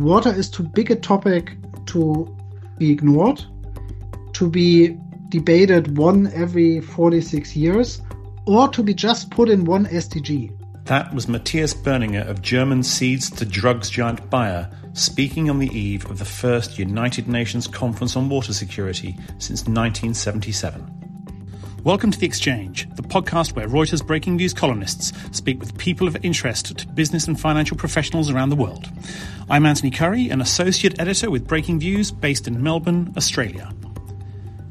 Water is too big a topic to be ignored, to be debated one every 46 years, or to be just put in one SDG. That was Matthias Berninger of German seeds to drugs giant Bayer speaking on the eve of the first United Nations Conference on Water Security since 1977. Welcome to The Exchange, the podcast where Reuters breaking news columnists speak with people of interest to business and financial professionals around the world. I'm Anthony Currie, an associate editor with Breakingviews based in Melbourne, Australia.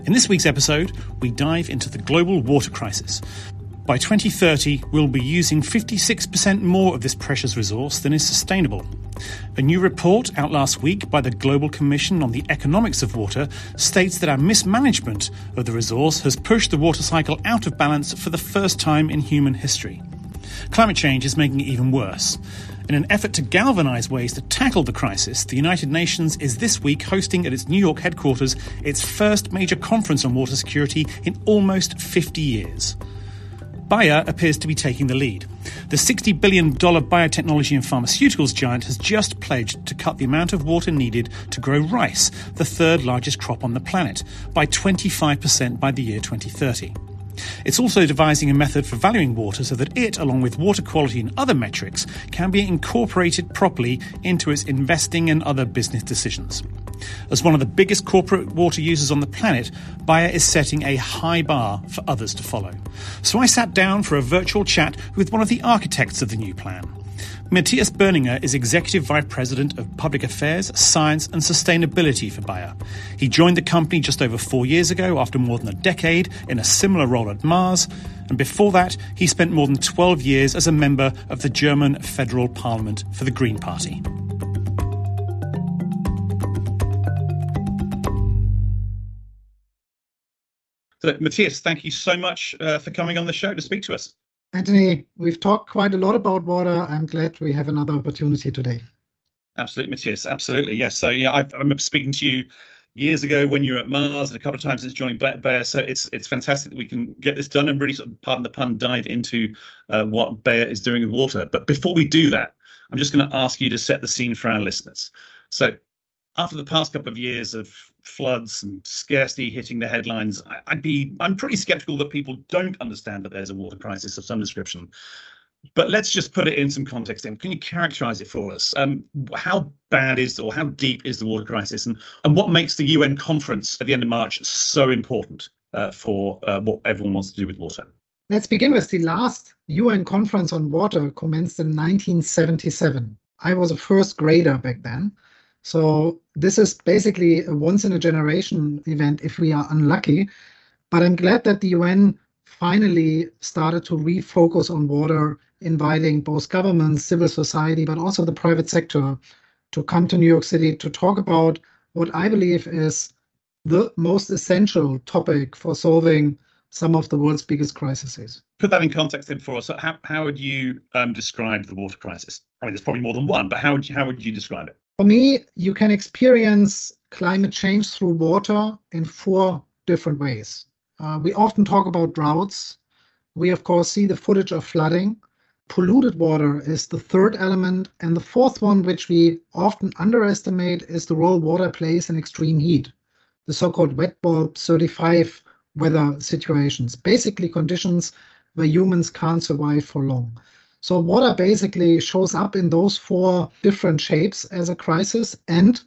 In this week's episode, we dive into the global water crisis. By 2030, we'll be using 56% more of this precious resource than is sustainable. A new report out last week by the Global Commission on the Economics of Water states that our mismanagement of the resource has pushed the water cycle out of balance for the first time in human history. Climate change is making it even worse. In an effort to galvanize ways to tackle the crisis, the United Nations is this week hosting at its New York headquarters its first major conference on water security in almost 50 years. Bayer appears to be taking the lead. The $60 billion biotechnology and pharmaceuticals giant has just pledged to cut the amount of water needed to grow rice, the third largest crop on the planet, by 25% by the year 2030. It's also devising a method for valuing water so that it, along with water quality and other metrics, can be incorporated properly into its investing and other business decisions. As one of the biggest corporate water users on the planet, Bayer is setting a high bar for others to follow. So I sat down for a virtual chat with one of the architects of the new plan. Matthias Berninger is Executive Vice President of Public Affairs, Science and Sustainability for Bayer. He joined the company just over four years ago after more than a decade in a similar role at Mars, and before that, he spent more than 12 years as a member of the German Federal Parliament for the Green Party. So, Matthias, thank you so much uh, for coming on the show to speak to us. Anthony, we've talked quite a lot about water. I'm glad we have another opportunity today. Absolutely, Matthias. Absolutely, yes. So, yeah, I, I remember speaking to you years ago when you were at Mars and a couple of times since joining Bayer. So it's it's fantastic that we can get this done and really sort of, pardon the pun, dive into uh, what Bayer is doing with water. But before we do that, I'm just going to ask you to set the scene for our listeners. So after the past couple of years of floods and scarcity hitting the headlines, I'd be I'm pretty skeptical that people don't understand that there's a water crisis of some description. But let's just put it in some context. Then, can you characterize it for us? Um, how bad is or how deep is the water crisis, and and what makes the UN conference at the end of March so important uh, for uh, what everyone wants to do with water? Let's begin with the last UN conference on water commenced in 1977. I was a first grader back then. So this is basically a once in a generation event if we are unlucky. But I'm glad that the UN finally started to refocus on water, inviting both governments, civil society, but also the private sector to come to New York City to talk about what I believe is the most essential topic for solving some of the world's biggest crises. Put that in context then for us. So how, how would you um, describe the water crisis? I mean, there's probably more than one, but how would you, how would you describe it? For me, you can experience climate change through water in four different ways. Uh, we often talk about droughts. We, of course, see the footage of flooding. Polluted water is the third element. And the fourth one, which we often underestimate, is the role water plays in extreme heat, the so called wet bulb 35 weather situations, basically conditions where humans can't survive for long. So water basically shows up in those four different shapes as a crisis. And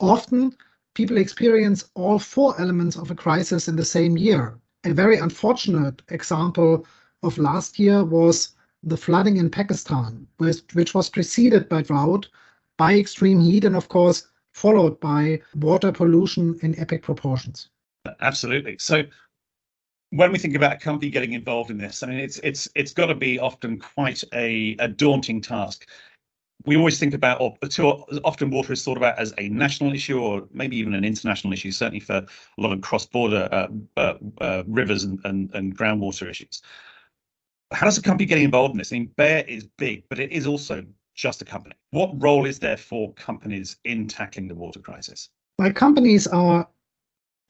often people experience all four elements of a crisis in the same year. A very unfortunate example of last year was the flooding in Pakistan, which, which was preceded by drought, by extreme heat, and of course, followed by water pollution in epic proportions. Absolutely. So when we think about a company getting involved in this, I mean, it's it's it's got to be often quite a, a daunting task. We always think about, or often, water is thought about as a national issue, or maybe even an international issue. Certainly for a lot of cross-border uh, uh, uh, rivers and, and and groundwater issues. How does a company get involved in this? I mean, Bayer is big, but it is also just a company. What role is there for companies in tackling the water crisis? My companies are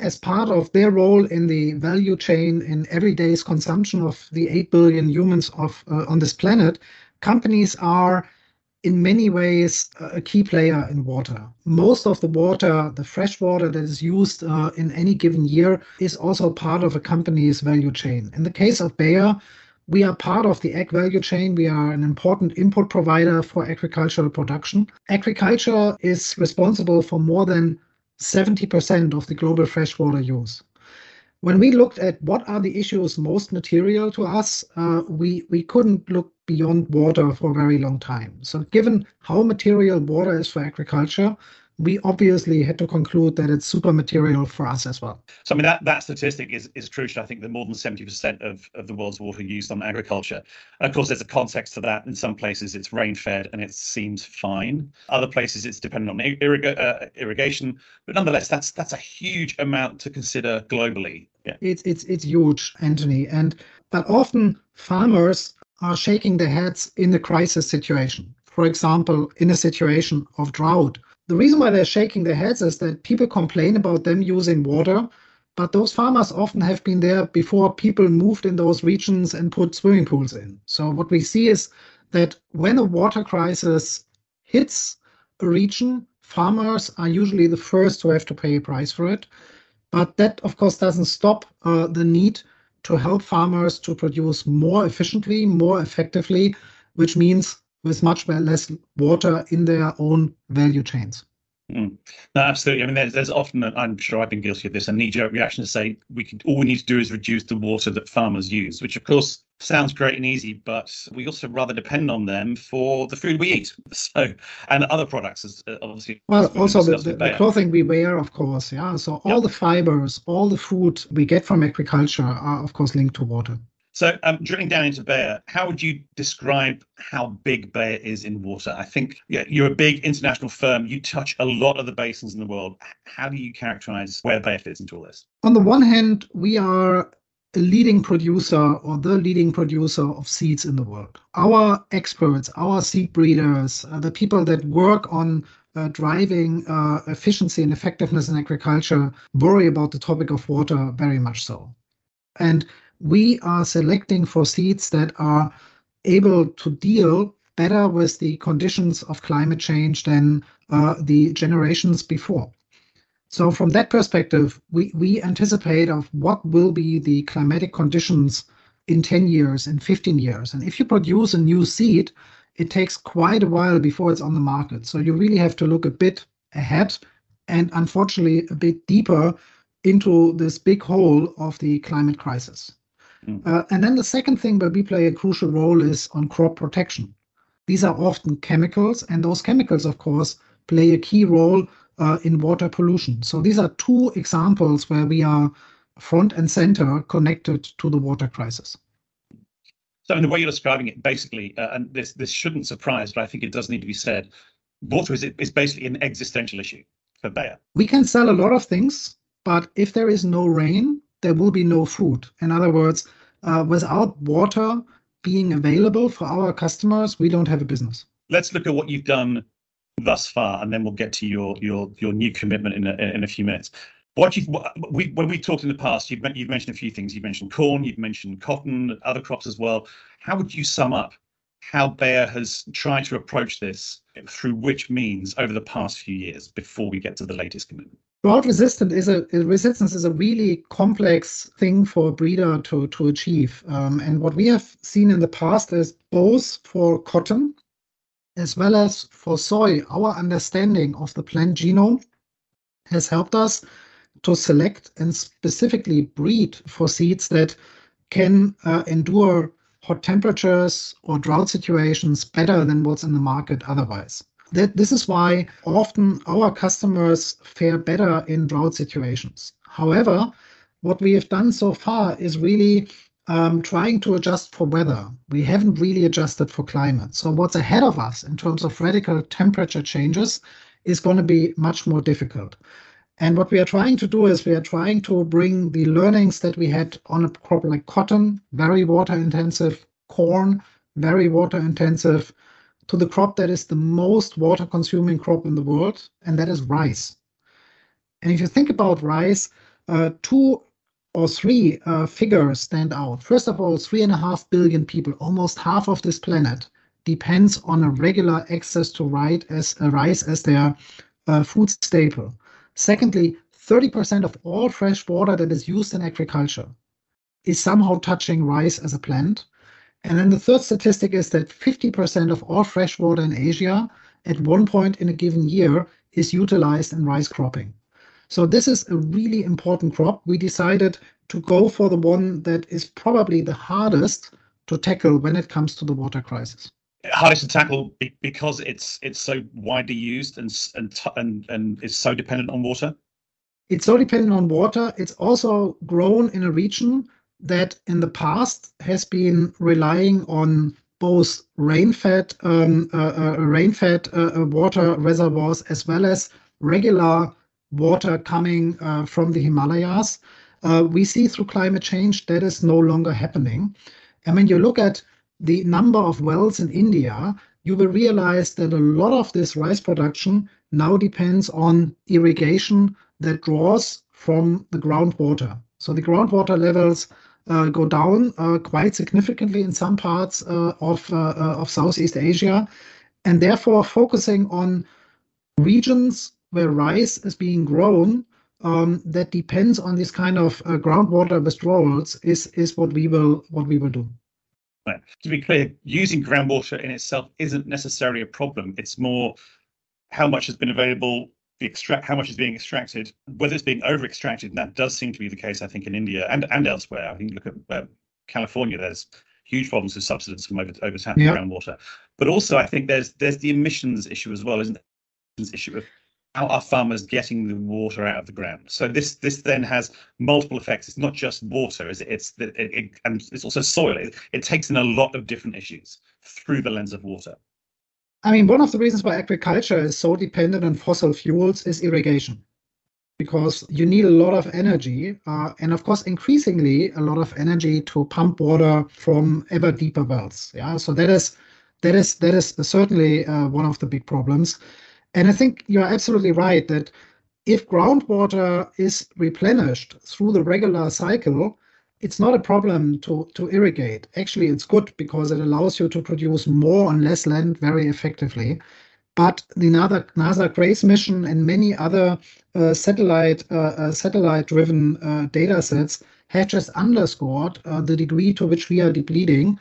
as part of their role in the value chain in everyday's consumption of the 8 billion humans of uh, on this planet companies are in many ways a key player in water most of the water the fresh water that is used uh, in any given year is also part of a company's value chain in the case of bayer we are part of the ag value chain. We are an important input provider for agricultural production. Agriculture is responsible for more than 70% of the global freshwater use. When we looked at what are the issues most material to us, uh, we, we couldn't look beyond water for a very long time. So given how material water is for agriculture, we obviously had to conclude that it's super material for us as well. So I mean that that statistic is is crucial. I think that more than 70% of, of the world's water used on agriculture. And of course, there's a context to that. In some places, it's rain fed and it seems fine. Other places, it's dependent on irrig- uh, irrigation. But nonetheless, that's that's a huge amount to consider globally. Yeah. It's it's it's huge, Anthony. And but often farmers are shaking their heads in the crisis situation. For example, in a situation of drought the reason why they're shaking their heads is that people complain about them using water, but those farmers often have been there before people moved in those regions and put swimming pools in. So what we see is that when a water crisis hits a region, farmers are usually the first to have to pay a price for it. But that, of course, doesn't stop uh, the need to help farmers to produce more efficiently, more effectively, which means with much less water in their own value chains. Mm. No, absolutely. I mean, there's, there's often, I'm sure I've been guilty of this, a knee-jerk reaction to say we can all we need to do is reduce the water that farmers use, which of course sounds great and easy, but we also rather depend on them for the food we eat. So, and other products, as uh, obviously. Well, also the, the, the, clothing we wear, of course. Yeah. So all yep. the fibers, all the food we get from agriculture are, of course, linked to water. So, um, drilling down into Bayer, how would you describe how big Bayer is in water? I think yeah, you're a big international firm. You touch a lot of the basins in the world. How do you characterize where Bayer fits into all this? On the one hand, we are a leading producer or the leading producer of seeds in the world. Our experts, our seed breeders, uh, the people that work on uh, driving uh, efficiency and effectiveness in agriculture worry about the topic of water very much so. And we are selecting for seeds that are able to deal better with the conditions of climate change than uh, the generations before. So from that perspective, we, we anticipate of what will be the climatic conditions in 10 years, in 15 years. And if you produce a new seed, it takes quite a while before it's on the market. So you really have to look a bit ahead and unfortunately a bit deeper into this big hole of the climate crisis. Mm. Uh, and then the second thing where we play a crucial role is on crop protection. These are often chemicals, and those chemicals, of course, play a key role uh, in water pollution. So these are two examples where we are front and center connected to the water crisis. So, in the way you're describing it, basically, uh, and this this shouldn't surprise, but I think it does need to be said. Water is is basically an existential issue for Bayer. We can sell a lot of things, but if there is no rain, there will be no food. In other words, Uh, without water being available for our customers, we don't have a business. Let's look at what you've done thus far, and then we'll get to your your your new commitment in a, in a few minutes. What you we when we talked in the past, you've mentioned a few things. You've mentioned corn, you've mentioned cotton, other crops as well. How would you sum up how Bayer has tried to approach this through which means over the past few years before we get to the latest commitment? Drought resistant is a resistance is a really complex thing for a breeder to to achieve. Um, and what we have seen in the past is both for cotton as well as for soy, our understanding of the plant genome has helped us to select and specifically breed for seeds that can uh, endure hot temperatures or drought situations better than what's in the market otherwise. That this is why often our customers fare better in drought situations. However, what we have done so far is really um, trying to adjust for weather. We haven't really adjusted for climate. So what's ahead of us in terms of radical temperature changes is going to be much more difficult. And what we are trying to do is we are trying to bring the learnings that we had on a crop like cotton, very water intensive, corn, very water intensive, to the crop that is the most water consuming crop in the world, and that is rice. And if you think about rice, uh, two or three uh, figures stand out. First of all, three and a half billion people, almost half of this planet, depends on a regular access to rice as, uh, rice as their uh, food staple. Secondly, 30% of all fresh water that is used in agriculture is somehow touching rice as a plant. And then the third statistic is that 50% of all fresh water in Asia at one point in a given year is utilized in rice cropping. So this is a really important crop. We decided to go for the one that is probably the hardest to tackle when it comes to the water crisis hardest to tackle because it's it's so widely used and and and and is so dependent on water. It's so dependent on water. It's also grown in a region that in the past has been relying on both rain-fed um, uh, uh, uh, water reservoirs as well as regular water coming from the Himalayas. We see through climate change that is no longer happening. And when you look at the number of wells in India, you will realize that a lot of this rice production now depends on irrigation that draws from the groundwater. So the groundwater levels go down uh, quite significantly in some parts uh, of, uh, uh, of Southeast Asia, and therefore focusing on regions where rice is being grown um, that depends on this kind of uh, groundwater withdrawals is is what we will what we will do. To be clear, using groundwater in itself isn't necessarily a problem. It's more how much has been available, the extract, how much is being extracted, whether it's being over extracted. And that does seem to be the case, I think, in India and, and elsewhere. I think look at uh, California. There's huge problems with subsidence from over overtapping yeah. groundwater. But also, I think there's there's the emissions issue as well, isn't there? Issue of how are farmers getting the water out of the ground? So this this then has multiple effects. It's not just water, it's it's it, it, and it's also soil. It, it takes in a lot of different issues through the lens of water. I mean, one of the reasons why agriculture is so dependent on fossil fuels is irrigation, because you need a lot of energy, uh, and of course, increasingly a lot of energy to pump water from ever deeper wells. Yeah, so that is that is that is certainly uh, one of the big problems. And I think you're absolutely right that if groundwater is replenished through the regular cycle, it's not a problem to, to irrigate. Actually, it's good because it allows you to produce more on less land very effectively. But the NASA, NASA GRACE mission and many other uh, satellite uh, uh, satellite driven uh, data sets have just underscored uh, the degree to which we are depleting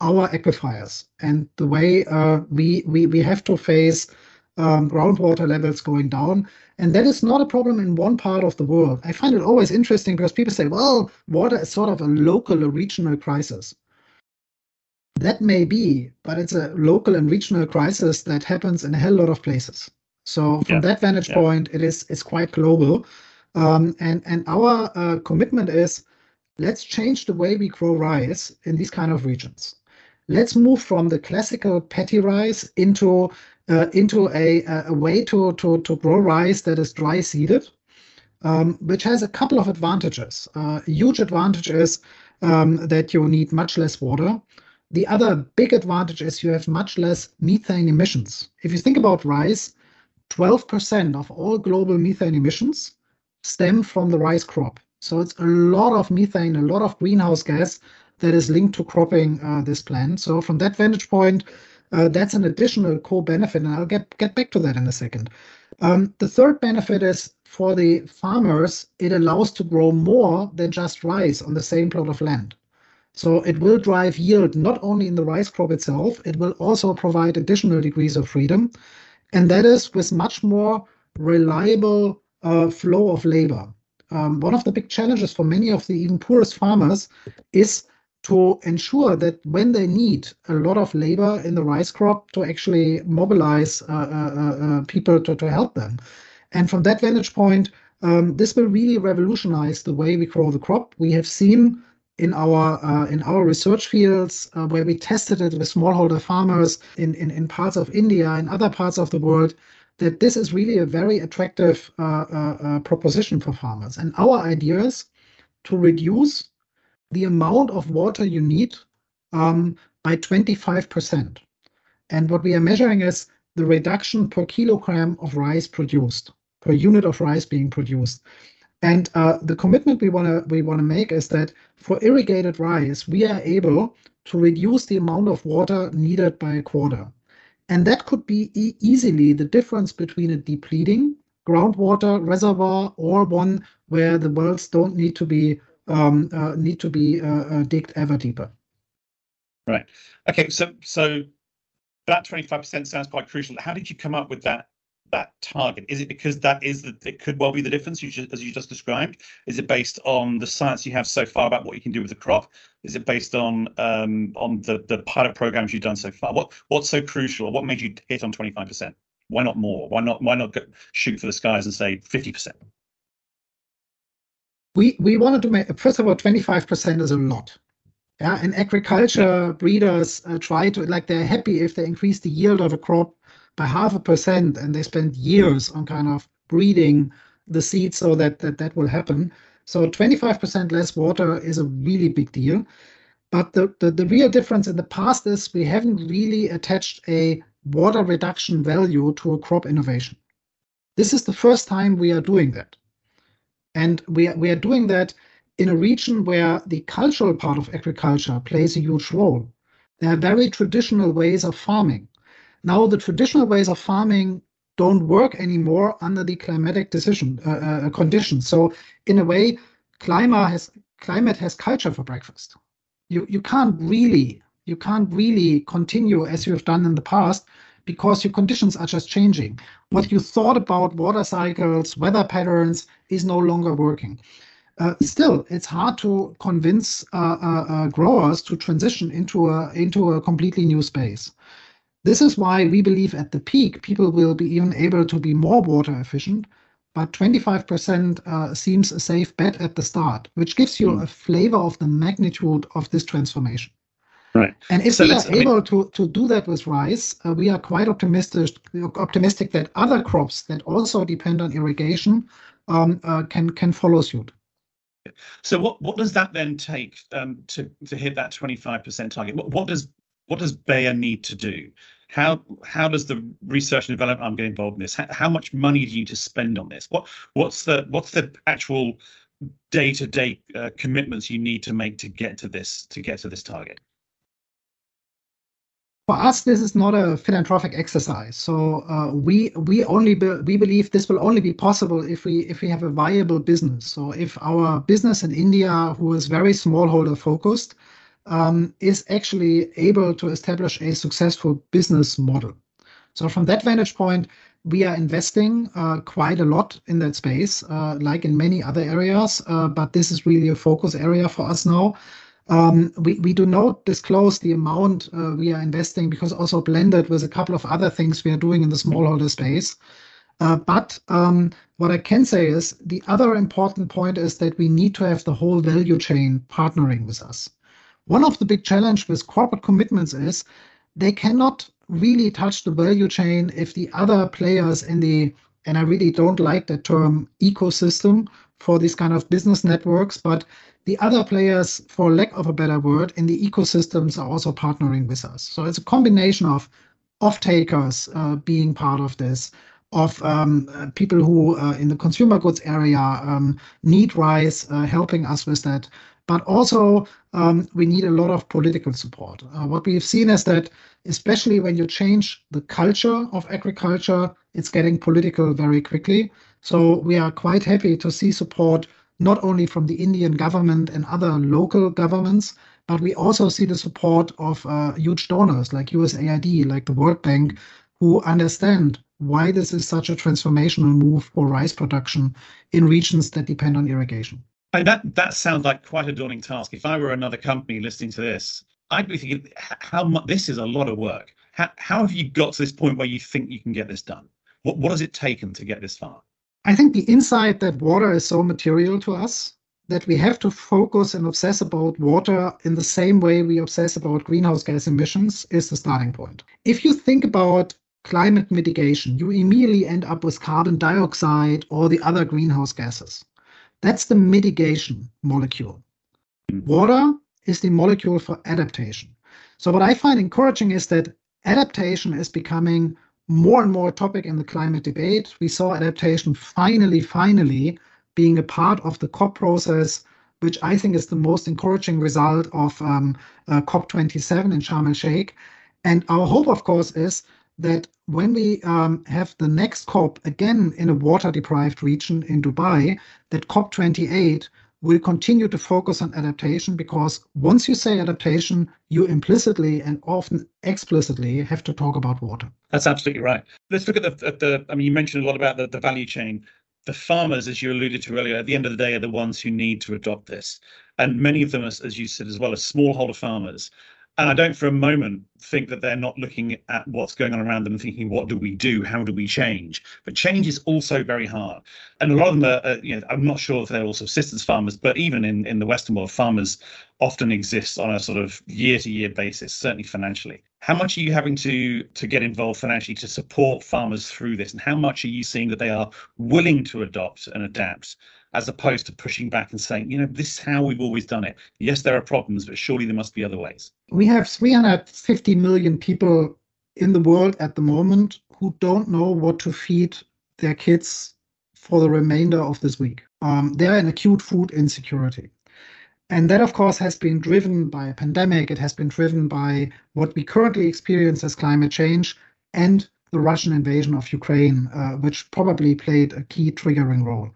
our aquifers and the way uh, we, we we have to face um, groundwater levels going down. And that is not a problem in one part of the world. I find it always interesting because people say, well, water is sort of a local or regional crisis. That may be, but it's a local and regional crisis that happens in a hell lot of places. So from yeah. that vantage yeah. point, it is it's quite global. Um, and and our uh, commitment is let's change the way we grow rice in these kind of regions. Let's move from the classical paddy rice into into a, a way to, to, to grow rice that is dry seeded, um, which has a couple of advantages. Uh, a huge advantage is um, that you need much less water. The other big advantage is you have much less methane emissions. If you think about rice, 12% of all global methane emissions stem from the rice crop. So it's a lot of methane, a lot of greenhouse gas that is linked to cropping uh, this plant. So from that vantage point, uh, that's an additional core benefit, and I'll get get back to that in a second. Um, the third benefit is for the farmers, it allows to grow more than just rice on the same plot of land. So it will drive yield not only in the rice crop itself, it will also provide additional degrees of freedom. And that is with much more reliable uh, flow of labor. Um, one of the big challenges for many of the even poorest farmers is to ensure that when they need a lot of labor in the rice crop to actually mobilize uh, uh, uh, uh people to, to help them. And from that vantage point, um, this will really revolutionize the way we grow the crop. We have seen in our uh, in our research fields uh, where we tested it with smallholder farmers in, in, in parts of India and other parts of the world that this is really a very attractive uh, uh, uh proposition for farmers. And our idea is to reduce the amount of water you need um, by 25%. And what we are measuring is the reduction per kilogram of rice produced, per unit of rice being produced. And uh, the commitment we want to we want to make is that for irrigated rice, we are able to reduce the amount of water needed by a quarter. And that could be e easily the difference between a depleting groundwater reservoir or one where the wells don't need to be um, uh, need to be uh, uh, digged ever deeper. Right. Okay. So so that twenty five percent sounds quite crucial. How did you come up with that that target? Is it because that is the it could well be the difference you just, as you just described? Is it based on the science you have so far about what you can do with the crop? Is it based on um, on the the pilot programs you've done so far? What what's so crucial? What made you hit on twenty five percent? Why not more? Why not why not go, shoot for the skies and say fifty percent? We we wanted to make first of all twenty five percent is a lot. Yeah, in agriculture, breeders uh, try to like they're happy if they increase the yield of a crop by half a percent and they spend years on kind of breeding the seed so that that, that will happen. So 25% less water is a really big deal. But the, the, the real difference in the past is we haven't really attached a water reduction value to a crop innovation. This is the first time we are doing that. And we are, we are doing that in a region where the cultural part of agriculture plays a huge role. There are very traditional ways of farming. Now, the traditional ways of farming don't work anymore under the climatic decision uh, uh, conditions. So, in a way, climate has climate has culture for breakfast. You you can't really you can't really continue as you have done in the past because your conditions are just changing. What you thought about water cycles, weather patterns is no longer working. Uh, still, it's hard to convince uh, uh, uh growers to transition into a into a completely new space. This is why we believe at the peak, people will be even able to be more water efficient, but 25% uh, seems a safe bet at the start, which gives you mm. a flavor of the magnitude of this transformation. Right. And if so we are I able mean, to, to do that with rice, uh, we are quite optimistic optimistic that other crops that also depend on irrigation um, uh, can can follow suit. So what, what does that then take um, to to hit that 25% target? What, what does what does Bayer need to do? How how does the research and development arm get involved in this? How, how much money do you need to spend on this? What what's the what's the actual day to day commitments you need to make to get to this to get to this target? For us, this is not a philanthropic exercise. So uh, we we only be, we believe this will only be possible if we if we have a viable business. So if our business in India, who is very smallholder focused, um, is actually able to establish a successful business model. So from that vantage point, we are investing uh, quite a lot in that space, uh, like in many other areas, uh, but this is really a focus area for us now. Um, we, do not disclose the amount uh, we are investing because also blended with a couple of other things we are doing in the smallholder space. Uh, but um, what I can say is the other important point is that we need to have the whole value chain partnering with us. One of the big challenge with corporate commitments is they cannot really touch the value chain if the other players in the and I really don't like the term ecosystem for these kind of business networks, but the other players, for lack of a better word, in the ecosystems are also partnering with us. So it's a combination of off-takers uh, being part of this, of um, uh, people who uh, in the consumer goods area um, need rice uh, helping us with that, but also um, we need a lot of political support. Uh, what we've seen is that, especially when you change the culture of agriculture, it's getting political very quickly. So we are quite happy to see support not only from the Indian government and other local governments, but we also see the support of uh, huge donors like USAID, like the World Bank, who understand why this is such a transformational move for rice production in regions that depend on irrigation. And that that sounds like quite a daunting task. If I were another company listening to this, I'd be thinking, how much this is a lot of work. How, how have you got to this point where you think you can get this done? What what has it taken to get this far? I think the insight that water is so material to us that we have to focus and obsess about water in the same way we obsess about greenhouse gas emissions is the starting point. If you think about climate mitigation, you immediately end up with carbon dioxide or the other greenhouse gases. That's the mitigation molecule. Mm. Water is the molecule for adaptation. So, what I find encouraging is that adaptation is becoming more and more a topic in the climate debate. We saw adaptation finally, finally being a part of the COP process, which I think is the most encouraging result of um, uh, COP27 in Sharm el Sheikh. And our hope, of course, is that when we um, have the next COP again in a water deprived region in Dubai, that COP28 will continue to focus on adaptation because once you say adaptation, you implicitly and often explicitly have to talk about water. That's absolutely right. Let's look at the, at the I mean, you mentioned a lot about the, the value chain. The farmers, as you alluded to earlier, at the end of the day, are the ones who need to adopt this. And many of them, as, as you said as well, as smallholder farmers. And I don't for a moment think that they're not looking at what's going on around them and thinking, what do we do? How do we change? But change is also very hard. And a lot of them are, uh, you know, I'm not sure if they're all subsistence farmers, but even in, in the Western world, farmers often exist on a sort of year to year basis, certainly financially. How much are you having to to get involved financially to support farmers through this? And how much are you seeing that they are willing to adopt and adapt as opposed to pushing back and saying, you know, this is how we've always done it. Yes, there are problems, but surely there must be other ways. We have 350 million people in the world at the moment who don't know what to feed their kids for the remainder of this week. Um, they're in acute food insecurity. And that, of course, has been driven by a pandemic. It has been driven by what we currently experience as climate change and the Russian invasion of Ukraine, uh, which probably played a key triggering role.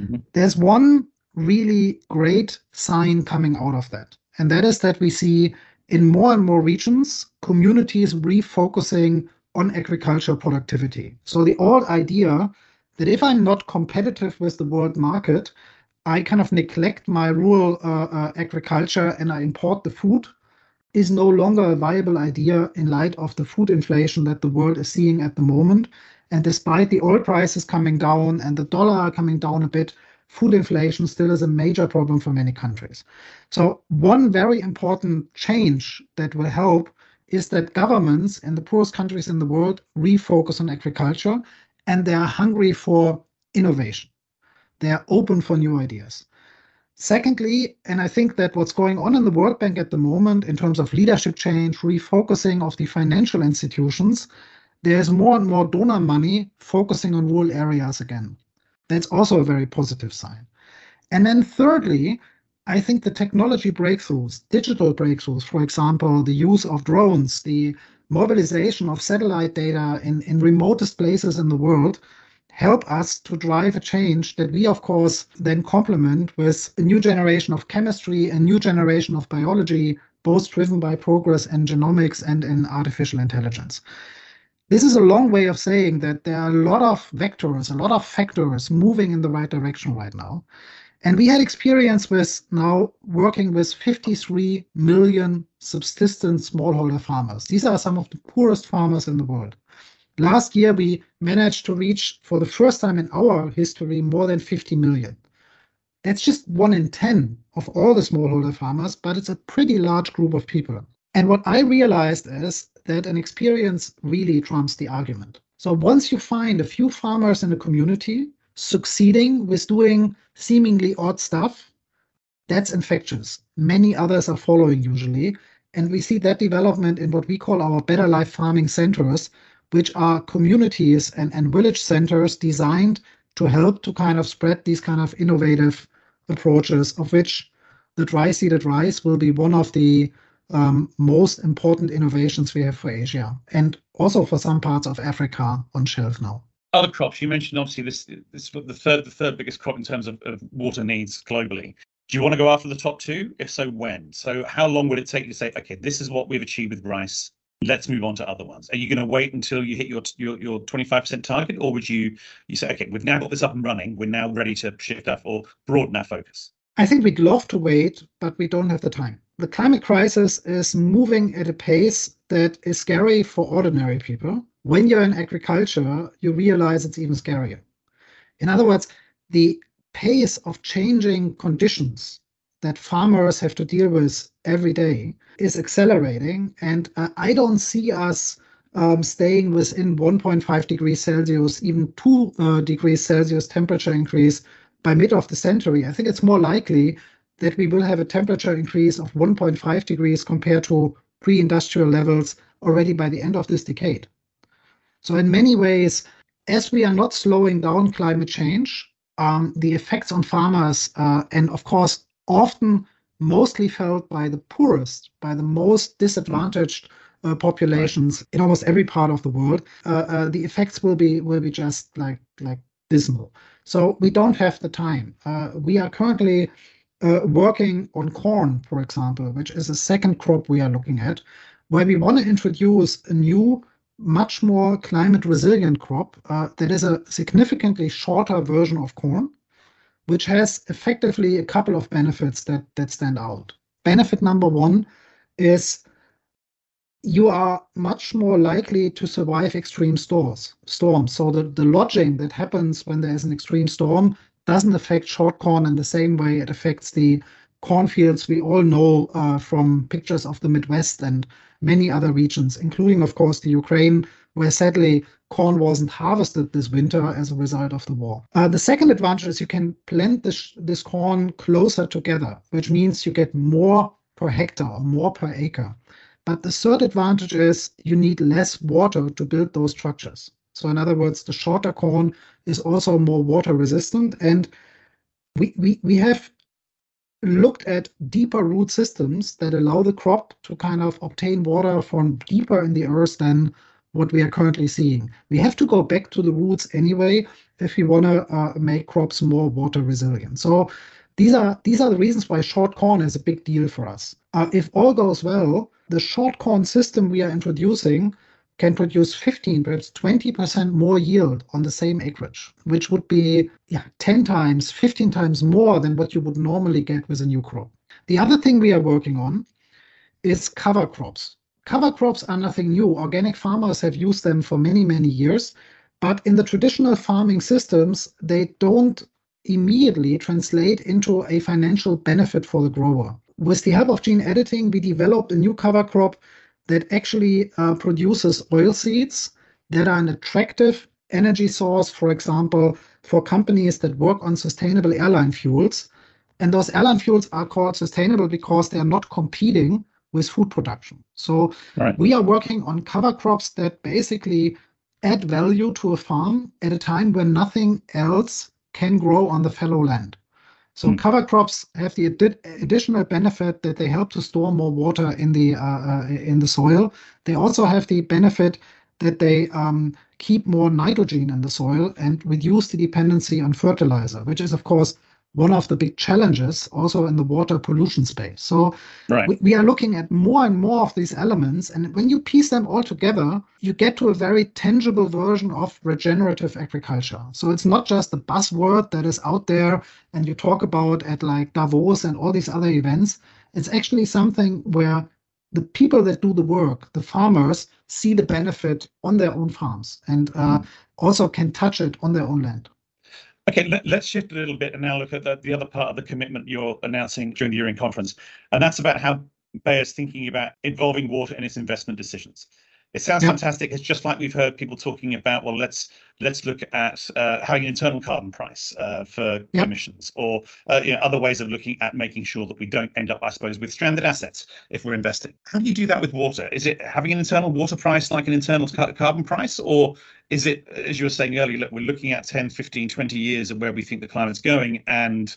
Mm-hmm. There's one really great sign coming out of that, and that is that we see in more and more regions communities refocusing on agricultural productivity. So the old idea that if I'm not competitive with the world market, I kind of neglect my rural uh, uh, agriculture and I import the food is no longer a viable idea in light of the food inflation that the world is seeing at the moment. And despite the oil prices coming down and the dollar coming down a bit, food inflation still is a major problem for many countries. So, one very important change that will help is that governments in the poorest countries in the world refocus on agriculture and they are hungry for innovation. They are open for new ideas. Secondly, and I think that what's going on in the World Bank at the moment in terms of leadership change, refocusing of the financial institutions, there's more and more donor money focusing on rural areas again. That's also a very positive sign. And then thirdly, I think the technology breakthroughs, digital breakthroughs, for example, the use of drones, the mobilization of satellite data in, in remotest places in the world, help us to drive a change that we, of course, then complement with a new generation of chemistry, a new generation of biology, both driven by progress in genomics and in artificial intelligence. This is a long way of saying that there are a lot of vectors, a lot of factors moving in the right direction right now. And we had experience with now working with 53 million subsistence smallholder farmers. These are some of the poorest farmers in the world. Last year, we managed to reach, for the first time in our history, more than 50 million. That's just one in 10 of all the smallholder farmers, but it's a pretty large group of people. And what I realized is that an experience really trumps the argument. So once you find a few farmers in a community succeeding with doing seemingly odd stuff, that's infectious. Many others are following usually. And we see that development in what we call our better life farming centers, which are communities and, and village centers designed to help to kind of spread these kind of innovative approaches, of which the dry seeded rice will be one of the Um, most important innovations we have for Asia and also for some parts of Africa on shelf now. Other crops you mentioned, obviously, this this the third the third biggest crop in terms of, of water needs globally. Do you want to go after the top two? If so, when? So, how long would it take you to say, okay, this is what we've achieved with rice? let's move on to other ones. Are you going to wait until you hit your your your 25% target, or would you you say, okay, we've now got this up and running, we're now ready to shift our or broaden our focus? I think we'd love to wait, but we don't have the time. The climate crisis is moving at a pace that is scary for ordinary people. When you're in agriculture, you realize it's even scarier. In other words, the pace of changing conditions that farmers have to deal with every day is accelerating. And uh, I don't see us um, staying within 1.5 degrees Celsius, even 2 uh, degrees Celsius temperature increase by mid of the century. I think it's more likely that we will have a temperature increase of 1.5 degrees compared to pre industrial levels already by the end of this decade. So, in many ways, as we are not slowing down climate change, um, the effects on farmers, uh, and of course, often mostly felt by the poorest, by the most disadvantaged uh, populations in almost every part of the world, uh, uh, the effects will be will be just like like dismal. So we don't have the time. Uh, we are currently uh, working on corn, for example, which is a second crop we are looking at, where we want to introduce a new, much more climate resilient crop uh, that is a significantly shorter version of corn which has effectively a couple of benefits that, that stand out. Benefit number one is you are much more likely to survive extreme storms. Storms. So the, the lodging that happens when there is an extreme storm doesn't affect short corn in the same way it affects the cornfields we all know uh, from pictures of the Midwest and many other regions, including, of course, the Ukraine, where sadly corn wasn't harvested this winter as a result of the war. Uh, the second advantage is you can plant this, this corn closer together, which means you get more per hectare or more per acre. But the third advantage is you need less water to build those structures. So in other words, the shorter corn is also more water resistant. And we, we, we have looked at deeper root systems that allow the crop to kind of obtain water from deeper in the earth than what we are currently seeing. We have to go back to the roots anyway if we want to uh, make crops more water resilient. So these are these are the reasons why short corn is a big deal for us. Uh, if all goes well, the short corn system we are introducing can produce 15, perhaps 20% more yield on the same acreage, which would be yeah, 10 times, 15 times more than what you would normally get with a new crop. The other thing we are working on is cover crops. Cover crops are nothing new. Organic farmers have used them for many, many years. But in the traditional farming systems, they don't immediately translate into a financial benefit for the grower. With the help of gene editing, we developed a new cover crop that actually uh, produces oil seeds that are an attractive energy source, for example, for companies that work on sustainable airline fuels. And those airline fuels are called sustainable because they are not competing with food production. So right. we are working on cover crops that basically add value to a farm at a time when nothing else can grow on the fallow land. So mm. cover crops have the additional benefit that they help to store more water in the uh, uh, in the soil. They also have the benefit that they um, keep more nitrogen in the soil and reduce the dependency on fertilizer, which is of course one of the big challenges also in the water pollution space. So right. we, we, are looking at more and more of these elements. And when you piece them all together, you get to a very tangible version of regenerative agriculture. So it's not just a buzzword that is out there and you talk about at like Davos and all these other events. It's actually something where the people that do the work, the farmers, see the benefit on their own farms and uh, mm. also can touch it on their own land. Okay, let, us shift a little bit and now look at the, the other part of the commitment you're announcing during the year conference, and that's about how Bayer's thinking about involving water in its investment decisions. It sounds yep. fantastic. It's just like we've heard people talking about. Well, let's let's look at uh, having an internal carbon price uh, for yep. emissions, or uh, you know, other ways of looking at making sure that we don't end up, I suppose, with stranded assets if we're investing. How do you do that with water? Is it having an internal water price like an internal carbon price, or is it, as you were saying earlier, look, we're looking at 10, 15, 20 years of where we think the climate's going, and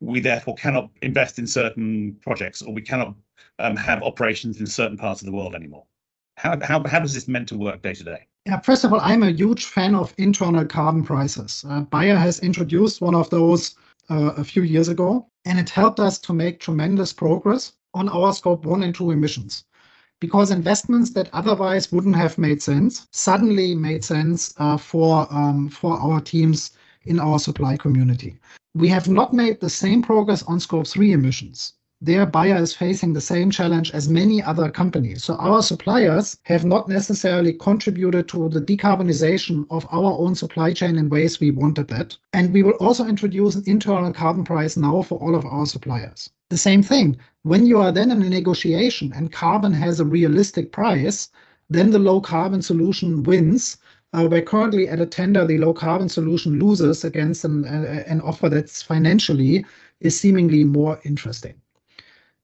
we therefore cannot invest in certain projects, or we cannot um, have operations in certain parts of the world anymore? How, how, how does this meant to work day to day? Yeah, first of all, I'm a huge fan of internal carbon prices. Uh, Bayer has introduced one of those uh, a few years ago, and it helped us to make tremendous progress on our scope one and two emissions. because investments that otherwise wouldn't have made sense suddenly made sense uh, for um, for our teams in our supply community. We have not made the same progress on scope 3 emissions their Bayer is facing the same challenge as many other companies. So our suppliers have not necessarily contributed to the decarbonization of our own supply chain in ways we wanted that. And we will also introduce an internal carbon price now for all of our suppliers. The same thing, when you are then in a negotiation and carbon has a realistic price, then the low carbon solution wins. Uh, we're currently at a tender, the low carbon solution loses against an, uh, an offer that's financially is seemingly more interesting.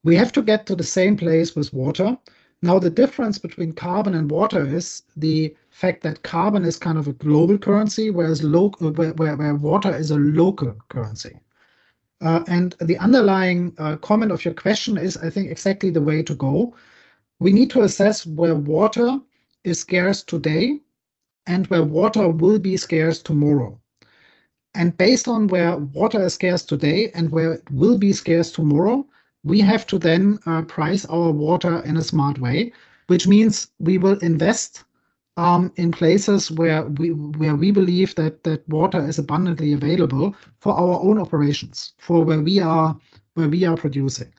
We have to get to the same place with water. Now, the difference between carbon and water is the fact that carbon is kind of a global currency, whereas where, where, where water is a local currency. Uh, and the underlying uh, comment of your question is, I think, exactly the way to go. We need to assess where water is scarce today and where water will be scarce tomorrow. And based on where water is scarce today and where it will be scarce tomorrow, we have to then uh, price our water in a smart way, which means we will invest um, in places where we where we believe that that water is abundantly available for our own operations, for where we are where we are producing.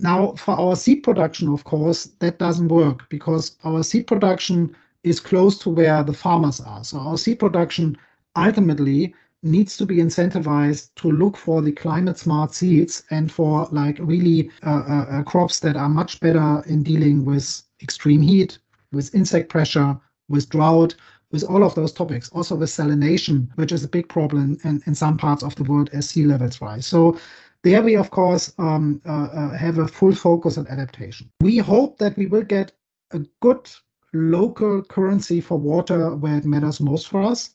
Now, for our seed production, of course, that doesn't work because our seed production is close to where the farmers are. So our seed production ultimately needs to be incentivized to look for the climate smart seeds and for like really uh, uh, uh, crops that are much better in dealing with extreme heat, with insect pressure, with drought, with all of those topics, also with salination, which is a big problem in, in some parts of the world as sea levels rise. So there we, of course, um, uh, uh, have a full focus on adaptation. We hope that we will get a good local currency for water where it matters most for us.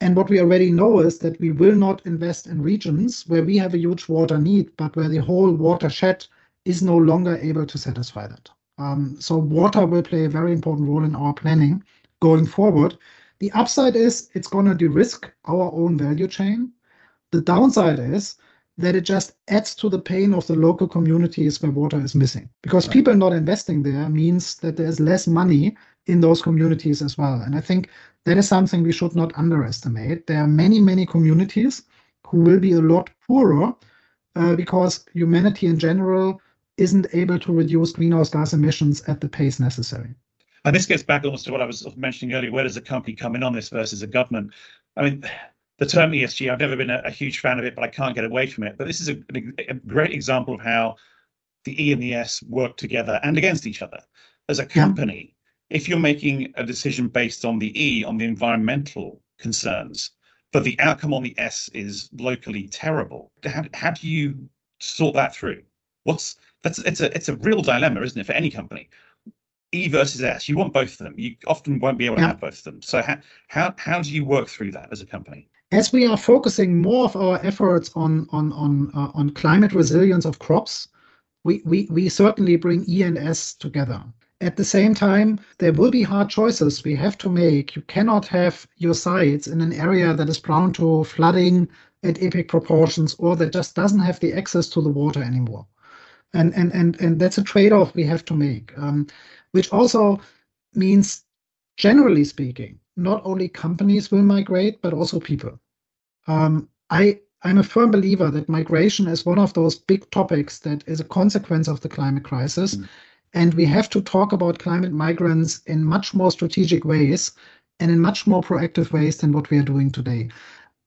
And what we already know is that we will not invest in regions where we have a huge water need, but where the whole watershed is no longer able to satisfy that. Um, so water will play a very important role in our planning going forward. The upside is it's going to de-risk our own value chain. The downside is that it just adds to the pain of the local communities where water is missing. Because people not investing there means that there's less money in those communities as well. And I think that is something we should not underestimate. There are many, many communities who will be a lot poorer uh, because humanity in general isn't able to reduce greenhouse gas emissions at the pace necessary. And this gets back almost to what I was mentioning earlier. Where does a company come in on this versus a government? I mean, the term ESG, I've never been a, a huge fan of it, but I can't get away from it. But this is a, a, great example of how the E and the S work together and against each other. As a company, if you're making a decision based on the E, on the environmental concerns, but the outcome on the S is locally terrible, how, how do you sort that through? What's that's it's a it's a real dilemma, isn't it, for any company? E versus S, you want both of them. You often won't be able to yeah. have both of them. So how how how do you work through that as a company? As we are focusing more of our efforts on on on uh, on climate resilience of crops, we, we we certainly bring E and S together. At the same time, there will be hard choices we have to make. You cannot have your sites in an area that is prone to flooding at epic proportions or that just doesn't have the access to the water anymore. And and and and that's a trade-off we have to make, um, which also means, generally speaking, not only companies will migrate, but also people. Um, I I'm a firm believer that migration is one of those big topics that is a consequence of the climate crisis. Mm. And we have to talk about climate migrants in much more strategic ways and in much more proactive ways than what we are doing today.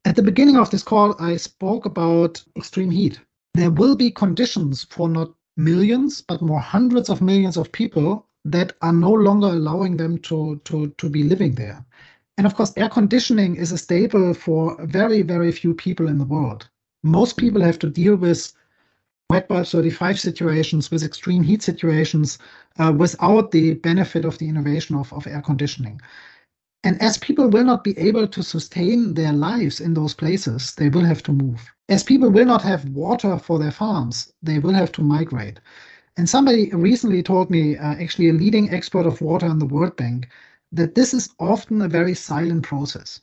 At the beginning of this call, I spoke about extreme heat. There will be conditions for not millions, but more hundreds of millions of people that are no longer allowing them to, to, to be living there. And of course, air conditioning is a staple for very, very few people in the world. Most people have to deal with wet bulb 35 situations, with extreme heat situations, uh, without the benefit of the innovation of, of air conditioning. And as people will not be able to sustain their lives in those places, they will have to move. As people will not have water for their farms, they will have to migrate. And somebody recently told me, uh, actually a leading expert of water in the World Bank, that this is often a very silent process.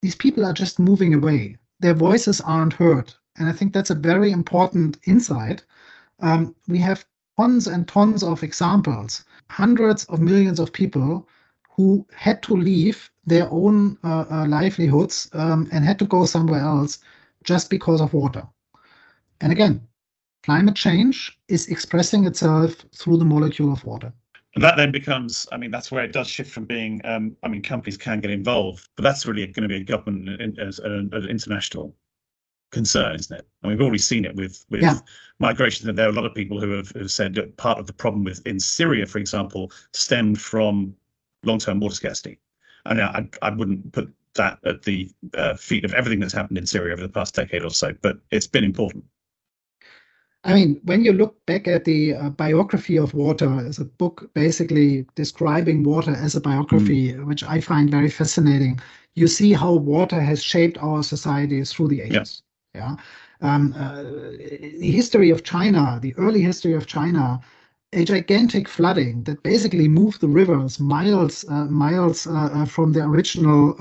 These people are just moving away. Their voices aren't heard. And I think that's a very important insight. Um, we have tons and tons of examples, hundreds of millions of people who had to leave their own uh, uh, livelihoods um, and had to go somewhere else just because of water. And again, climate change is expressing itself through the molecule of water. And that then becomes, I mean, that's where it does shift from being, um, I mean, companies can get involved, but that's really going to be a government and an international concern, isn't it? And we've already seen it with with yeah. migration. And there are a lot of people who have, have said that part of the problem with in Syria, for example, stemmed from long-term water scarcity. And I, I wouldn't put that at the uh, feet of everything that's happened in Syria over the past decade or so, but it's been important. I mean, when you look back at the uh, biography of water as a book basically describing water as a biography, mm. which I find very fascinating, you see how water has shaped our societies through the ages. Yeah. Um, uh, the history of China, the early history of China, a gigantic flooding that basically moved the rivers miles, uh, miles uh, from the original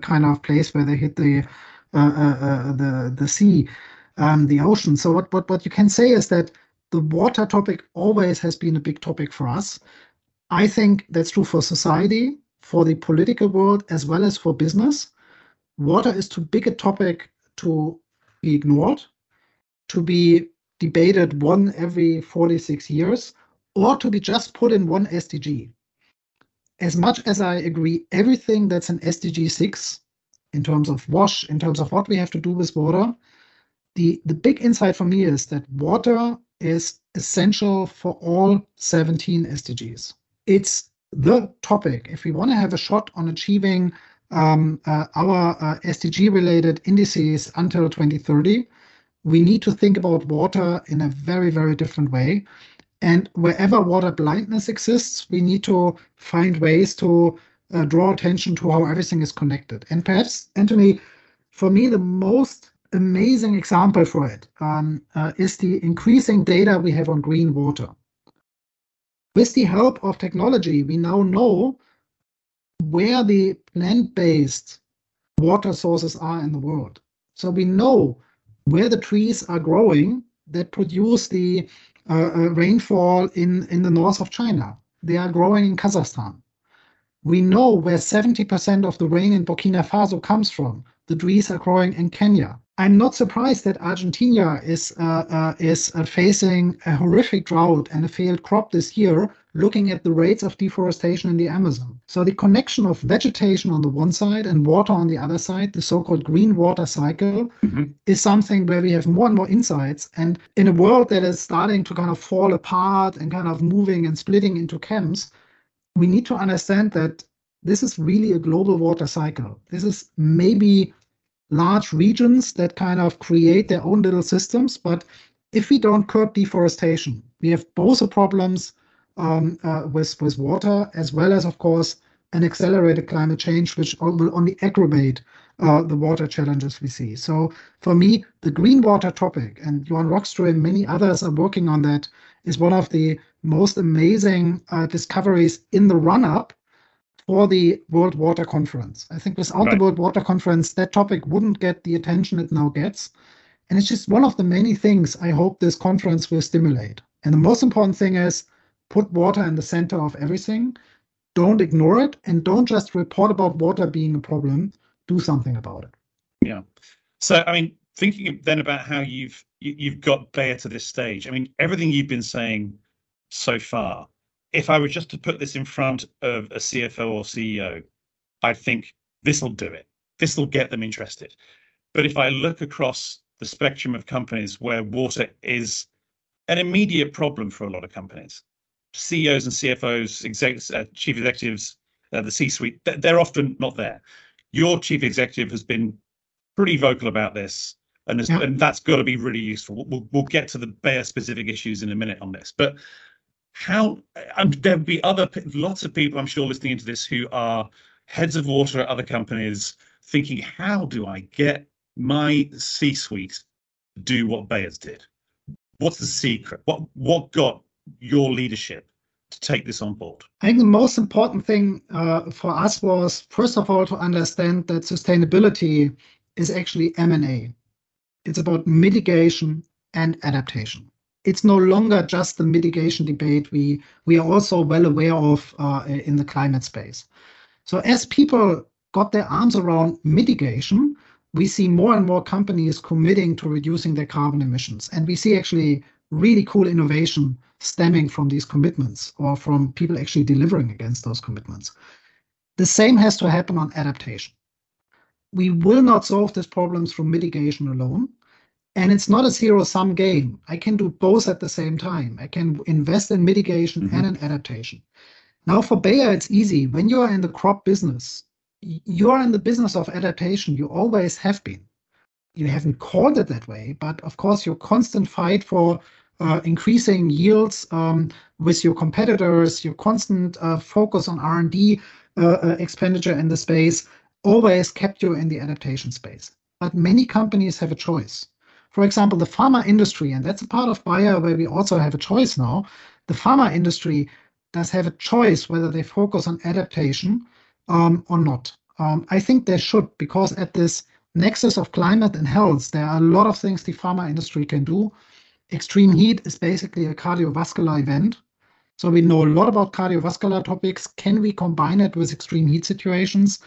kind of place where they hit the the the sea um, the ocean. So what, what, what you can say is that the water topic always has been a big topic for us. I think that's true for society, for the political world, as well as for business. Water is too big a topic to be ignored, to be debated one every 46 years, or to be just put in one SDG. As much as I agree, everything that's in SDG 6, in terms of WASH, in terms of what we have to do with water, the, the big insight for me is that water is essential for all 17 SDGs. It's the topic. If we want to have a shot on achieving our uh, SDG related indices until 2030, we need to think about water in a very, very different way. And wherever water blindness exists, we need to find ways to uh, draw attention to how everything is connected. And perhaps, Anthony, for me, the most amazing example for it um, uh, is the increasing data we have on green water. With the help of technology, we now know where the plant-based water sources are in the world. So we know where the trees are growing that produce the uh, uh, rainfall in, in the north of China. They are growing in Kazakhstan. We know where 70% of the rain in Burkina Faso comes from. The trees are growing in Kenya. I'm not surprised that Argentina is uh, uh, is uh, facing a horrific drought and a failed crop this year, looking at the rates of deforestation in the Amazon. So the connection of vegetation on the one side and water on the other side, the so-called green water cycle, mm-hmm. is something where we have more and more insights. And in a world that is starting to kind of fall apart and kind of moving and splitting into camps, we need to understand that this is really a global water cycle. This is maybe large regions that kind of create their own little systems. But if we don't curb deforestation, we have both the problems um, uh, with with water as well as, of course, an accelerated climate change, which will only aggravate uh, the water challenges we see. So for me, the green water topic, and Johan Rockström and many others are working on that, is one of the most amazing uh, discoveries in the run-up for the World Water Conference. I think without right. the World Water Conference, that topic wouldn't get the attention it now gets. And it's just one of the many things I hope this conference will stimulate. And the most important thing is put water in the center of everything. Don't ignore it and don't just report about water being a problem. Do something about it. Yeah. So, I mean, thinking then about how you've you, have you have got Bayer to this stage. I mean, everything you've been saying so far if I were just to put this in front of a CFO or CEO, I'd think this will do it. This will get them interested. But if I look across the spectrum of companies where water is an immediate problem for a lot of companies, CEOs and CFOs, exec- uh, chief executives, uh, the C-suite, they're often not there. Your chief executive has been pretty vocal about this, and, yeah. and that's got to be really useful. We'll, we'll get to the Bayer specific issues in a minute on this, but how and there'd be other lots of people i'm sure listening into this who are heads of water at other companies thinking how do i get my c suite to do what bayer's did? What's the secret? What what got your leadership to take this on board? I think the most important thing uh, for us was first of all to understand that sustainability is actually m&a it's about mitigation and adaptation it's no longer just the mitigation debate we we are also well aware of uh, in the climate space. So as people got their arms around mitigation, we see more and more companies committing to reducing their carbon emissions, and we see actually really cool innovation stemming from these commitments or from people actually delivering against those commitments. The same has to happen on adaptation. We will not solve this problem through mitigation alone. And it's not a zero sum game. I can do both at the same time. I can invest in mitigation mm-hmm. and in adaptation. Now, for Bayer, it's easy. When you are in the crop business, you are in the business of adaptation. You always have been. You haven't called it that way, but of course, your constant fight for uh, increasing yields um, with your competitors, your constant uh, focus on R&D uh, uh, expenditure in the space always kept you in the adaptation space. But many companies have a choice. For example, the pharma industry, and that's a part of Bayer where we also have a choice now. The pharma industry does have a choice whether they focus on adaptation um, or not. Um, I think they should, because at this nexus of climate and health, there are a lot of things the pharma industry can do. Extreme heat is basically a cardiovascular event. So we know a lot about cardiovascular topics. Can we combine it with extreme heat situations?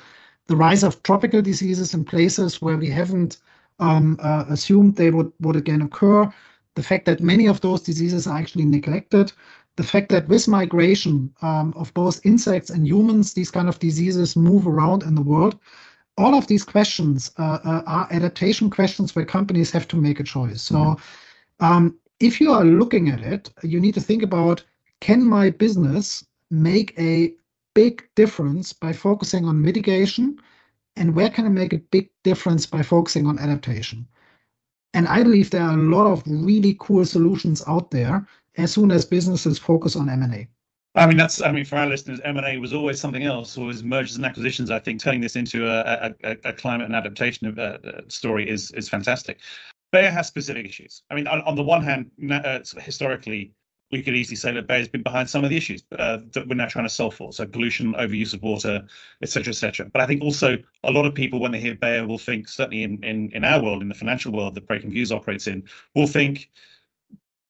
The rise of tropical diseases in places where we haven't assumed they would, would again occur. The fact that many of those diseases are actually neglected. The fact that with migration um, of both insects and humans, these kind of diseases move around in the world. All of these questions uh, uh, are adaptation questions where companies have to make a choice. So, mm-hmm. um, if you are looking at it, you need to think about can my business make a big difference by focusing on mitigation and where can I make a big difference by focusing on adaptation? And I believe there are a lot of really cool solutions out there as soon as businesses focus on M&A. I mean, that's, I mean, for our listeners, M&A was always something else, always mergers and acquisitions. I think turning this into a, a, a climate and adaptation uh, uh, story is, is fantastic. Bayer has specific issues. I mean, on, on the one hand, uh, historically, we could easily say that Bayer's been behind some of the issues uh, that we're now trying to solve for. So pollution, overuse of water, etc., etc. But I think also a lot of people, when they hear Bayer, will think certainly in in in our world, in the financial world that Breakingviews operates in, will think.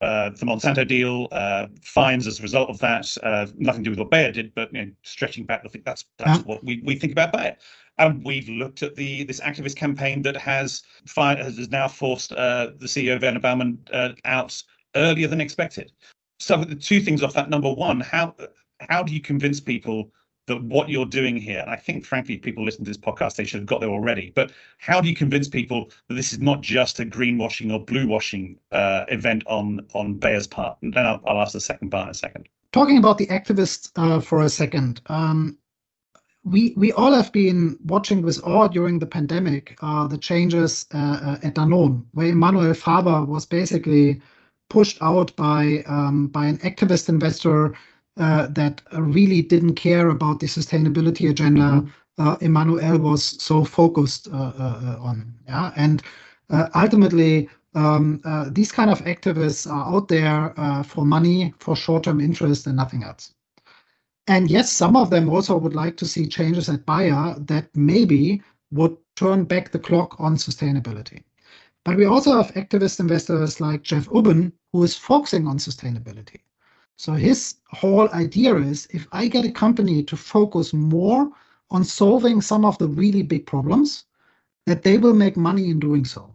Uh, the Monsanto deal, uh, fines as a result of that, uh, nothing to do with what Bayer did, but you know, stretching back, I think that's that's yeah. what we, we think about Bayer. And we've looked at the this activist campaign that has has now forced uh, the CEO Werner Baumann uh, out earlier than expected so the two things off that. Number one how how do you convince people that what you're doing here and i think frankly people listening to this podcast they should have got there already but how do you convince people that this is not just a greenwashing or bluewashing uh, event on on bayer's part? And then I'll, I'll, ask the second part in a second. Talking about the activists uh, for a second um, we we all have been watching with awe during the pandemic uh, the changes uh, uh, at Danone, where Emmanuel Faber was basically pushed out by um, by an activist investor uh, that really didn't care about the sustainability agenda uh, Emmanuel was so focused uh, uh on. Yeah, and uh, ultimately. Um, uh, these kind of activists are out there for money, for short-term interest, and nothing else. And yes, some of them also would like to see changes at Bayer that maybe would turn back the clock on sustainability. But we also have activist investors like Jeff Ubben, who is focusing on sustainability. So his whole idea is if I get a company to focus more on solving some of the really big problems, that they will make money in doing so.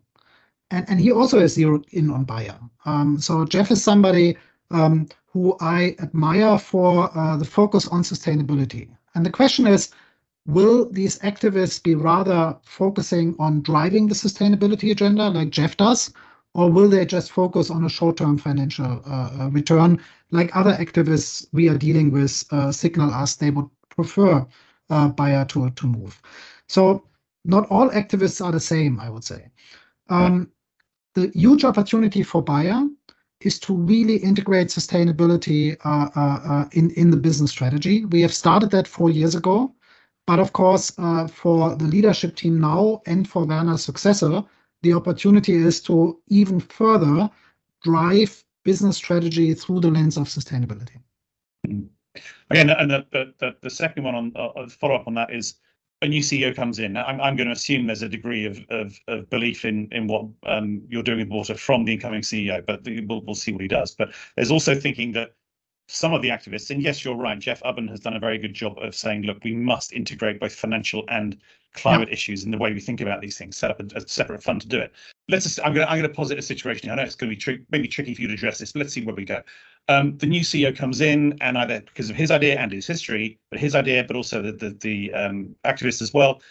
And, and he also is zeroed in on Bayer. Um, so Jeff is somebody um, who I admire for uh, the focus on sustainability. And the question is, will these activists be rather focusing on driving the sustainability agenda like Jeff does, or will they just focus on a short-term financial uh, uh, return like other activists we are dealing with uh, signal us they would prefer uh, Bayer to, to move. So not all activists are the same, I would say. Um, the huge opportunity for Bayer is to really integrate sustainability uh, uh, uh, in, in the business strategy. We have started that four years ago. But of course, uh, for the leadership team now and for Werner's successor, the opportunity is to even further drive business strategy through the lens of sustainability. Again, and the, the, the second one on uh, follow up on that is a new CEO comes in, I'm, I'm going to assume there's a degree of, of, of belief in, in what um, you're doing with water from the incoming CEO, but the, we'll, we'll see what he does. But there's also thinking that some of the activists, and yes, you're right, Jeff Ubben has done a very good job of saying, look, we must integrate both financial and climate yeah. issues in the way we think about these things, set up a, a separate fund to do it. Let's just, I'm going to, I'm going to posit a situation. I know it's going to be tri- maybe tricky for you to address this, but let's see where we go. Um, the new CEO comes in, and either because of his idea and his history, but his idea, but also the the, the um, activists as well,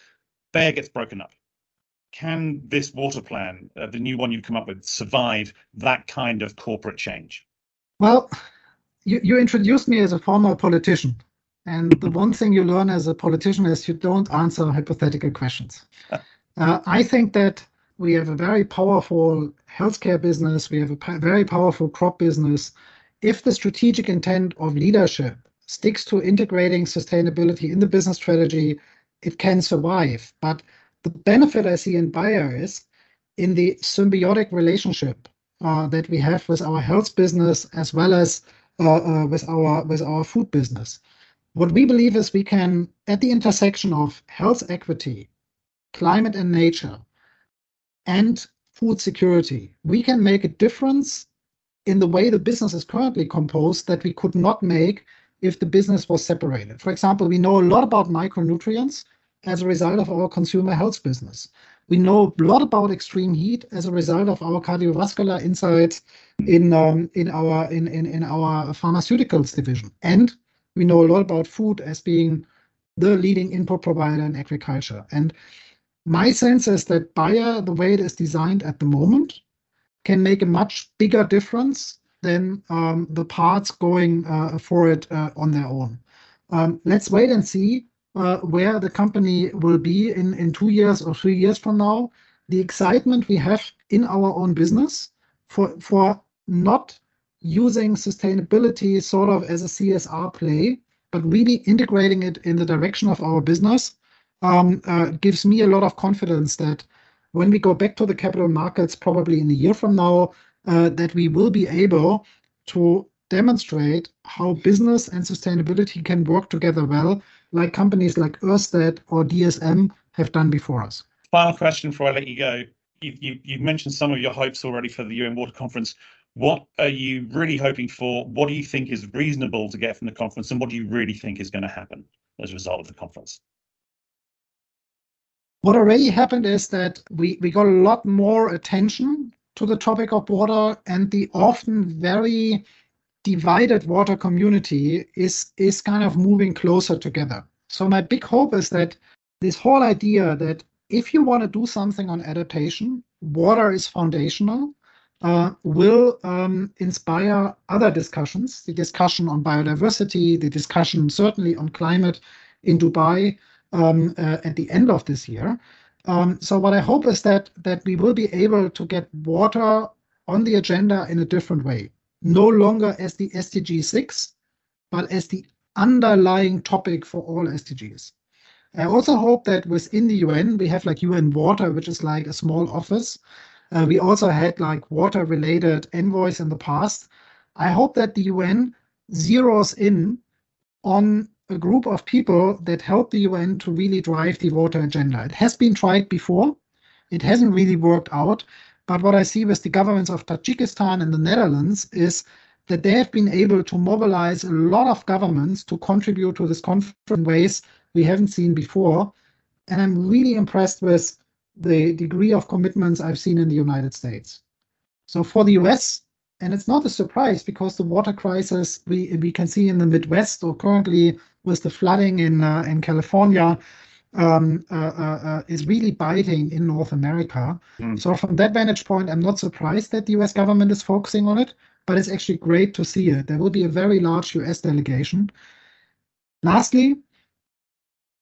Bayer gets broken up. Can this water plan, uh, the new one you've come up with, survive that kind of corporate change? Well, you, you introduced me as a former politician. And the one thing you learn as a politician is you don't answer hypothetical questions. Uh, I think that we have a very powerful healthcare business, we have a very powerful crop business. If the strategic intent of leadership sticks to integrating sustainability in the business strategy, it can survive. But the benefit I see in Bayer is in the symbiotic relationship uh, that we have with our health business as well as Uh, with our with our food business. What we believe is we can, at the intersection of health equity, climate and nature, and food security, we can make a difference in the way the business is currently composed that we could not make if the business was separated. For example, we know a lot about micronutrients as a result of our consumer health business. We know a lot about extreme heat as a result of our cardiovascular insights in um, in our in, in, in our pharmaceuticals division. And we know a lot about food as being the leading input provider in agriculture. And my sense is that Bayer, the way it is designed at the moment, can make a much bigger difference than um, the parts going uh, for it uh, on their own. Um, let's wait and see where the company will be in, in two years or three years from now. The excitement we have in our own business for, for not using sustainability sort of as a CSR play, but really integrating it in the direction of our business um, uh, gives me a lot of confidence that when we go back to the capital markets, probably in a year from now, uh, that we will be able to demonstrate how business and sustainability can work together well, like companies like Ørsted or DSM have done before us. Final question before I let you go. You, you, you mentioned some of your hopes already for the UN Water Conference. What are you really hoping for? What do you think is reasonable to get from the conference, and what do you really think is going to happen as a result of the conference? What already happened is that we, we got a lot more attention to the topic of water, and the often very divided water community is is kind of moving closer together. So my big hope is that this whole idea that if you want to do something on adaptation, water is foundational uh, will um, inspire other discussions, the discussion on biodiversity, the discussion certainly on climate in Dubai um, uh, at the end of this year. Um, so what I hope is that that we will be able to get water on the agenda in a different way, no longer as the SDG 6, but as the underlying topic for all SDGs. I also hope that within the UN, we have like UN Water, which is like a small office uh, we also had like water related envoys in the past. I hope that the UN zeroes in on a group of people that help the UN to really drive the water agenda. It has been tried before, it hasn't really worked out. But what I see with the governments of Tajikistan and the Netherlands is that they have been able to mobilize a lot of governments to contribute to this conference in ways we haven't seen before. And I'm really impressed with the degree of commitments I've seen in the United States. So for the US, and it's not a surprise because the water crisis we we can see in the Midwest or currently with the flooding in uh, in California um, uh, uh, uh is really biting in North America. Mm. So from that vantage point, I'm not surprised that the US government is focusing on it, but it's actually great to see it. There will be a very large US delegation. Lastly,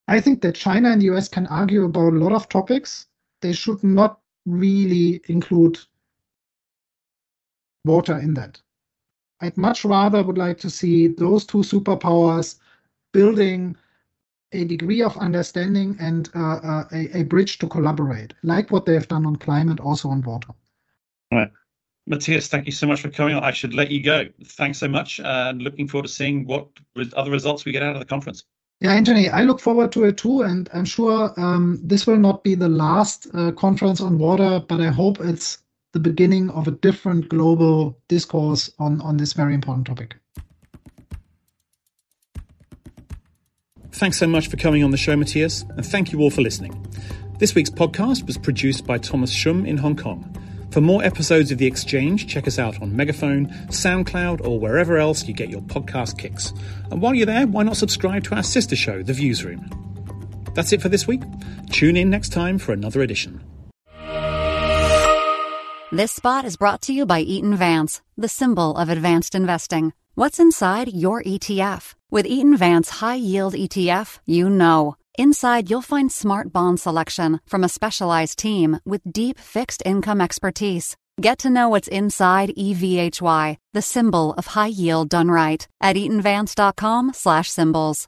I think that China and the US can argue about a lot of topics, they should not really include water in that. I'd much rather would like to see those two superpowers building a degree of understanding and uh, uh, a, a, bridge to collaborate, like what they've done on climate, also on water. All right. Matthias, thank you so much for coming on. I should let you go. Thanks so much, and looking forward to seeing what other results we get out of the conference. Yeah, Anthony, I look forward to it too, and I'm sure um, this will not be the last uh, conference on water, but I hope it's the beginning of a different global discourse on, on this very important topic. Thanks so much for coming on the show, Matthias, and thank you all for listening. This week's podcast was produced by Thomas Shum in Hong Kong. For more episodes of The Exchange, check us out on Megaphone, SoundCloud, or wherever else you get your podcast kicks. And while you're there, why not subscribe to our sister show, The Viewsroom? That's it for this week. Tune in next time for another edition. This spot is brought to you by Eaton Vance, the symbol of advanced investing. What's inside your ETF? With Eaton Vance High Yield ETF, you know. Inside, you'll find smart bond selection from a specialized team with deep fixed income expertise. Get to know what's inside EVHY, the symbol of high yield done right, at eatonvance.com slash symbols.